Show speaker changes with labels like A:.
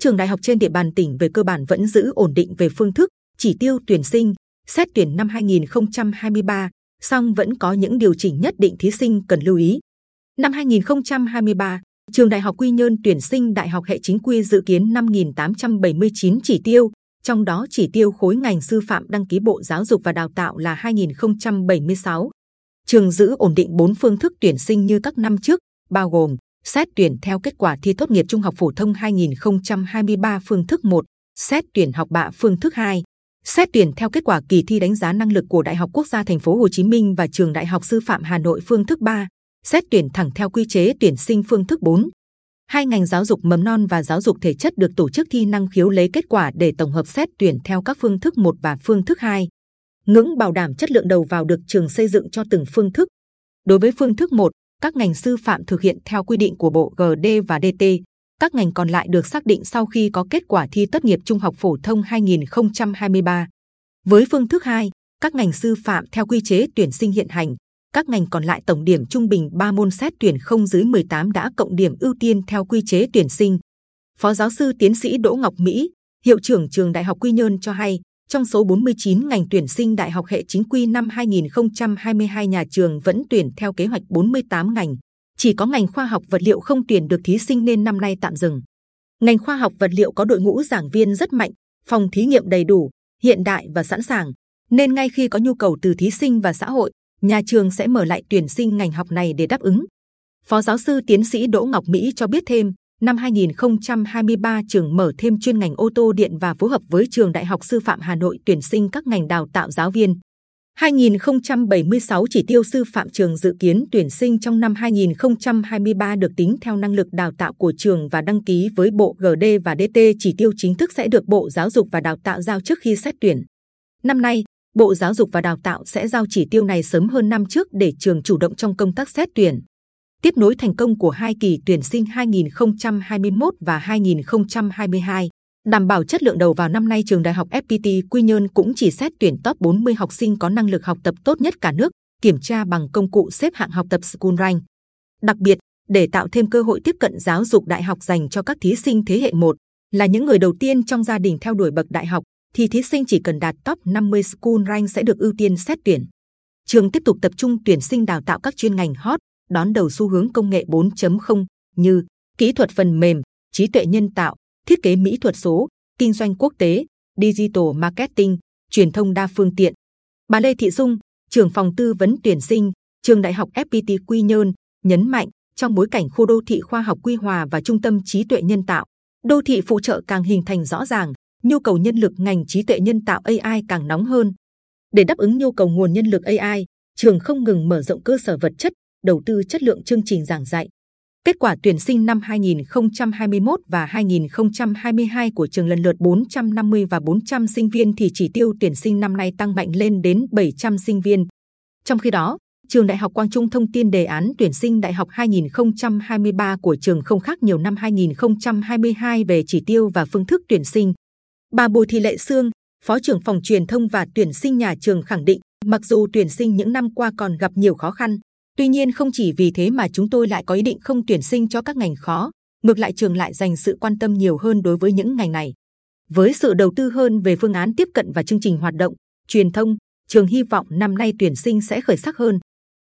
A: Các trường đại học trên địa bàn tỉnh về cơ bản vẫn giữ ổn định về phương thức, chỉ tiêu tuyển sinh, xét tuyển năm 2023, song vẫn có những điều chỉnh nhất định thí sinh cần lưu ý. Năm 2023, trường Đại học Quy Nhơn tuyển sinh Đại học hệ chính quy dự kiến 5.879 chỉ tiêu, trong đó chỉ tiêu khối ngành sư phạm đăng ký Bộ Giáo dục và Đào tạo là 2076. Trường giữ ổn định 4 phương thức tuyển sinh như các năm trước, bao gồm xét tuyển theo kết quả thi tốt nghiệp trung học phổ thông 2023 phương thức 1, xét tuyển học bạ phương thức 2, xét tuyển theo kết quả kỳ thi đánh giá năng lực của Đại học Quốc gia Thành phố Hồ Chí Minh và Trường Đại học Sư phạm Hà Nội phương thức 3, xét tuyển thẳng theo quy chế tuyển sinh phương thức 4. Hai ngành giáo dục mầm non và giáo dục thể chất được tổ chức thi năng khiếu lấy kết quả để tổng hợp xét tuyển theo các phương thức 1 và phương thức 2. Ngưỡng bảo đảm chất lượng đầu vào được trường xây dựng cho từng phương thức. Đối với phương thức 1, các ngành sư phạm thực hiện theo quy định của Bộ GD và DT. Các ngành còn lại được xác định sau khi có kết quả thi tốt nghiệp trung học phổ thông 2023. Với phương thức 2, các ngành sư phạm theo quy chế tuyển sinh hiện hành, các ngành còn lại tổng điểm trung bình 3 môn xét tuyển không dưới 18 đã cộng điểm ưu tiên theo quy chế tuyển sinh. Phó giáo sư tiến sĩ Đỗ Ngọc Mỹ, hiệu trưởng trường Đại học Quy Nhơn cho hay, trong số 49 ngành tuyển sinh đại học hệ chính quy năm 2022 nhà trường vẫn tuyển theo kế hoạch 48 ngành, chỉ có ngành khoa học vật liệu không tuyển được thí sinh nên năm nay tạm dừng. Ngành khoa học vật liệu có đội ngũ giảng viên rất mạnh, phòng thí nghiệm đầy đủ, hiện đại và sẵn sàng, nên ngay khi có nhu cầu từ thí sinh và xã hội, nhà trường sẽ mở lại tuyển sinh ngành học này để đáp ứng. Phó giáo sư tiến sĩ Đỗ Ngọc Mỹ cho biết thêm, năm 2023 trường mở thêm chuyên ngành ô tô điện và phối hợp với trường Đại học Sư phạm Hà Nội tuyển sinh các ngành đào tạo giáo viên. 2076 chỉ tiêu sư phạm trường dự kiến tuyển sinh trong năm 2023 được tính theo năng lực đào tạo của trường và đăng ký với Bộ GD và DT chỉ tiêu chính thức sẽ được Bộ Giáo dục và Đào tạo giao trước khi xét tuyển. Năm nay, Bộ Giáo dục và Đào tạo sẽ giao chỉ tiêu này sớm hơn năm trước để trường chủ động trong công tác xét tuyển. Tiếp nối thành công của hai kỳ tuyển sinh 2021 và 2022, đảm bảo chất lượng đầu vào năm nay trường Đại học FPT Quy Nhơn cũng chỉ xét tuyển top 40 học sinh có năng lực học tập tốt nhất cả nước, kiểm tra bằng công cụ xếp hạng học tập SchoolRank. Đặc biệt, để tạo thêm cơ hội tiếp cận giáo dục đại học dành cho các thí sinh thế hệ 1, là những người đầu tiên trong gia đình theo đuổi bậc đại học, thì thí sinh chỉ cần đạt top 50 School Rank sẽ được ưu tiên xét tuyển. Trường tiếp tục tập trung tuyển sinh đào tạo các chuyên ngành hot, đón đầu xu hướng công nghệ 4.0 như kỹ thuật phần mềm, trí tuệ nhân tạo, thiết kế mỹ thuật số, kinh doanh quốc tế, digital marketing, truyền thông đa phương tiện. Bà Lê Thị Dung, trưởng phòng tư vấn tuyển sinh, trường Đại học FPT Quy Nhơn, nhấn mạnh trong bối cảnh khu đô thị khoa học quy hòa và trung tâm trí tuệ nhân tạo, đô thị phụ trợ càng hình thành rõ ràng, nhu cầu nhân lực ngành trí tuệ nhân tạo AI càng nóng hơn. Để đáp ứng nhu cầu nguồn nhân lực AI, trường không ngừng mở rộng cơ sở vật chất, đầu tư chất lượng chương trình giảng dạy. Kết quả tuyển sinh năm 2021 và 2022 của trường lần lượt 450 và 400 sinh viên thì chỉ tiêu tuyển sinh năm nay tăng mạnh lên đến 700 sinh viên. Trong khi đó, trường Đại học Quang Trung thông tin đề án tuyển sinh đại học 2023 của trường không khác nhiều năm 2022 về chỉ tiêu và phương thức tuyển sinh. Bà Bùi Thị Lệ Sương, Phó trưởng phòng truyền thông và tuyển sinh nhà trường khẳng định, mặc dù tuyển sinh những năm qua còn gặp nhiều khó khăn, Tuy nhiên không chỉ vì thế mà chúng tôi lại có ý định không tuyển sinh cho các ngành khó, ngược lại trường lại dành sự quan tâm nhiều hơn đối với những ngành này. Với sự đầu tư hơn về phương án tiếp cận và chương trình hoạt động, truyền thông, trường hy vọng năm nay tuyển sinh sẽ khởi sắc hơn.